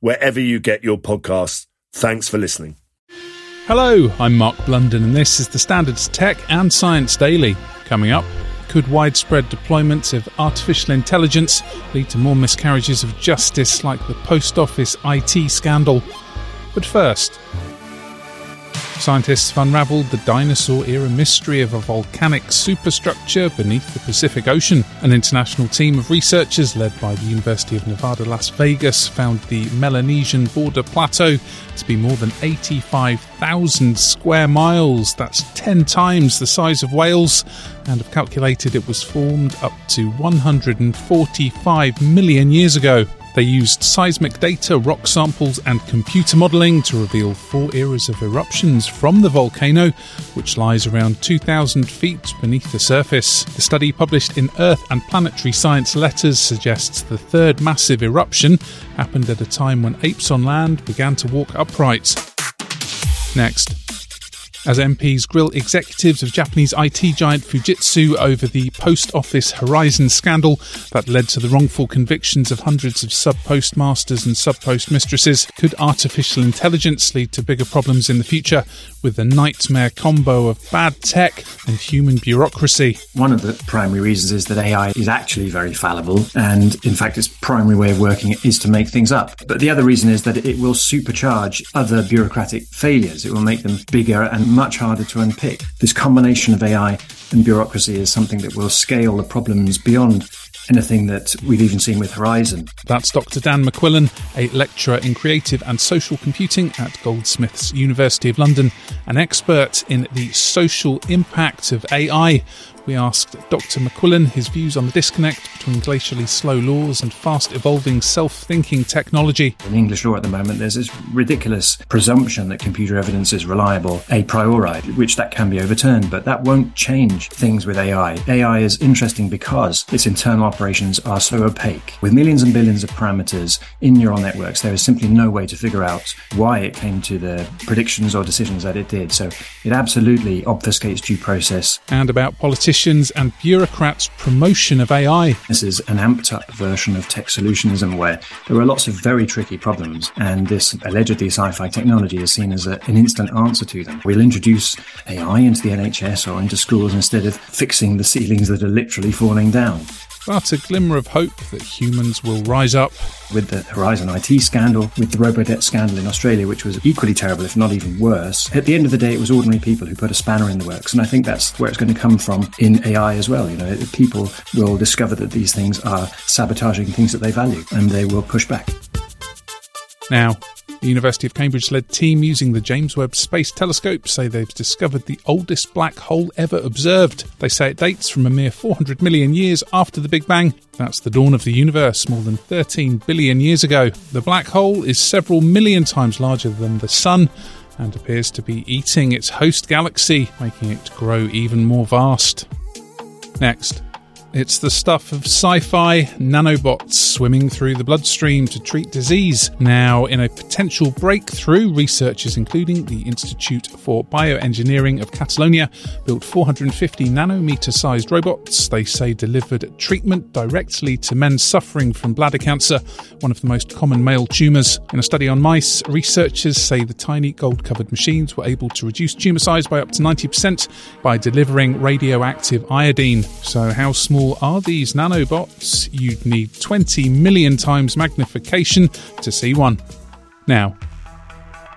wherever you get your podcasts. Thanks for listening. Hello, I'm Mark Blunden, and this is the Standards Tech and Science Daily. Coming up, could widespread deployments of artificial intelligence lead to more miscarriages of justice like the post office IT scandal? But first, Scientists have unravelled the dinosaur era mystery of a volcanic superstructure beneath the Pacific Ocean. An international team of researchers led by the University of Nevada, Las Vegas found the Melanesian border plateau to be more than 85,000 square miles. That's 10 times the size of Wales, and have calculated it was formed up to 145 million years ago. They used seismic data, rock samples, and computer modelling to reveal four eras of eruptions from the volcano, which lies around 2,000 feet beneath the surface. The study, published in Earth and Planetary Science Letters, suggests the third massive eruption happened at a time when apes on land began to walk upright. Next. As MPs grill executives of Japanese IT giant Fujitsu over the post office Horizon scandal that led to the wrongful convictions of hundreds of sub postmasters and sub postmistresses, could artificial intelligence lead to bigger problems in the future with the nightmare combo of bad tech and human bureaucracy? One of the primary reasons is that AI is actually very fallible, and in fact, its primary way of working is to make things up. But the other reason is that it will supercharge other bureaucratic failures. It will make them bigger and much harder to unpick. This combination of AI and bureaucracy is something that will scale the problems beyond anything that we've even seen with Horizon. That's Dr. Dan McQuillan, a lecturer in creative and social computing at Goldsmiths University of London, an expert in the social impact of AI. We asked Dr. McQuillan his views on the disconnect between glacially slow laws and fast evolving self thinking technology. In English law at the moment, there's this ridiculous presumption that computer evidence is reliable a priori, which that can be overturned, but that won't change things with AI. AI is interesting because its internal operations are so opaque. With millions and billions of parameters in neural networks, there is simply no way to figure out why it came to the predictions or decisions that it did. So it absolutely obfuscates due process. And about politicians and bureaucrats' promotion of AI. This is an amped up version of tech solutionism where there are lots of very tricky problems, and this allegedly sci fi technology is seen as a, an instant answer to them. We'll introduce AI into the NHS or into schools instead of fixing the ceilings that are literally falling down but a glimmer of hope that humans will rise up. With the Horizon IT scandal, with the Robodebt scandal in Australia, which was equally terrible, if not even worse, at the end of the day, it was ordinary people who put a spanner in the works. And I think that's where it's going to come from in AI as well. You know, people will discover that these things are sabotaging things that they value and they will push back. Now, the University of Cambridge led team using the James Webb Space Telescope say they've discovered the oldest black hole ever observed. They say it dates from a mere 400 million years after the Big Bang. That's the dawn of the universe, more than 13 billion years ago. The black hole is several million times larger than the Sun and appears to be eating its host galaxy, making it grow even more vast. Next. It's the stuff of sci fi nanobots swimming through the bloodstream to treat disease. Now, in a potential breakthrough, researchers, including the Institute for Bioengineering of Catalonia, built 450 nanometer sized robots they say delivered treatment directly to men suffering from bladder cancer, one of the most common male tumours. In a study on mice, researchers say the tiny gold covered machines were able to reduce tumour size by up to 90% by delivering radioactive iodine. So, how small small are these nanobots? You'd need 20 million times magnification to see one. Now,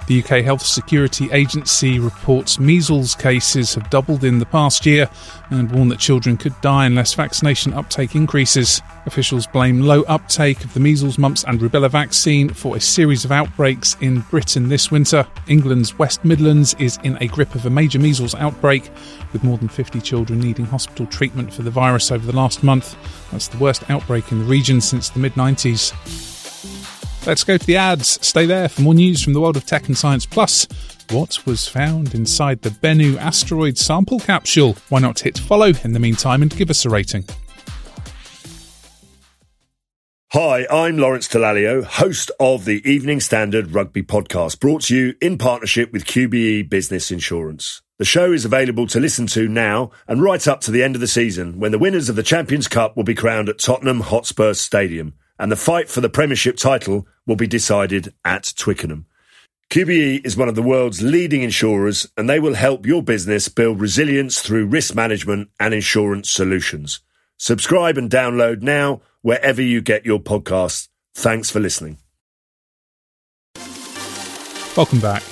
the UK Health Security Agency reports measles cases have doubled in the past year and warn that children could die unless vaccination uptake increases. Officials blame low uptake of the measles, mumps, and rubella vaccine for a series of outbreaks in Britain this winter. England's West Midlands is in a grip of a major measles outbreak, with more than 50 children needing hospital treatment for the virus over the last month. That's the worst outbreak in the region since the mid 90s. Let's go to the ads. Stay there for more news from the world of tech and science. Plus, what was found inside the Bennu asteroid sample capsule? Why not hit follow in the meantime and give us a rating? Hi, I'm Lawrence Dallaglio, host of the Evening Standard Rugby Podcast, brought to you in partnership with QBE Business Insurance. The show is available to listen to now and right up to the end of the season when the winners of the Champions Cup will be crowned at Tottenham Hotspur Stadium and the fight for the Premiership title will be decided at Twickenham. QBE is one of the world's leading insurers and they will help your business build resilience through risk management and insurance solutions. Subscribe and download now wherever you get your podcasts. Thanks for listening. Welcome back.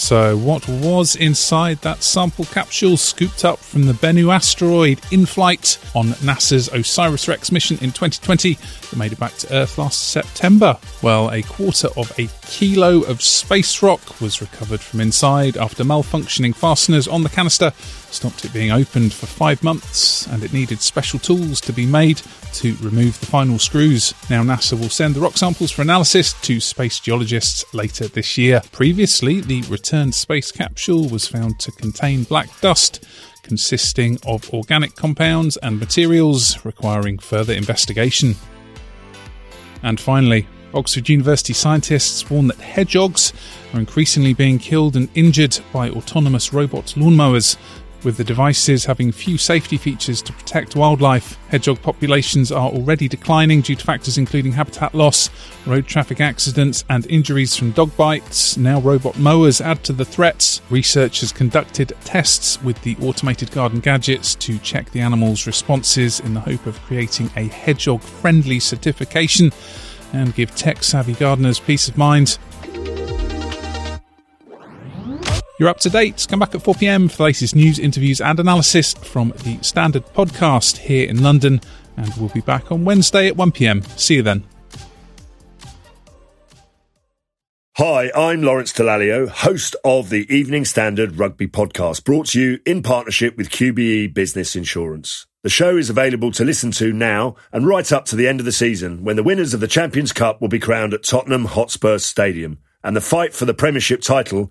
So, what was inside that sample capsule scooped up from the Bennu asteroid in flight on NASA's OSIRIS REx mission in 2020 that made it back to Earth last September? Well, a quarter of a kilo of space rock was recovered from inside after malfunctioning fasteners on the canister stopped it being opened for five months, and it needed special tools to be made to remove the final screws. Now, NASA will send the rock samples for analysis to space geologists later this year. Previously, the returned space capsule was found to contain black dust consisting of organic compounds and materials requiring further investigation. And finally, Oxford University scientists warn that hedgehogs are increasingly being killed and injured by autonomous robot lawnmowers with the devices having few safety features to protect wildlife. Hedgehog populations are already declining due to factors including habitat loss, road traffic accidents, and injuries from dog bites. Now, robot mowers add to the threats. Researchers conducted tests with the automated garden gadgets to check the animals' responses in the hope of creating a hedgehog friendly certification and give tech savvy gardeners peace of mind. You're up to date. Come back at 4 pm for the latest news, interviews, and analysis from the Standard Podcast here in London. And we'll be back on Wednesday at 1 pm. See you then. Hi, I'm Lawrence Dallaglio, host of the Evening Standard Rugby Podcast, brought to you in partnership with QBE Business Insurance. The show is available to listen to now and right up to the end of the season when the winners of the Champions Cup will be crowned at Tottenham Hotspur Stadium and the fight for the Premiership title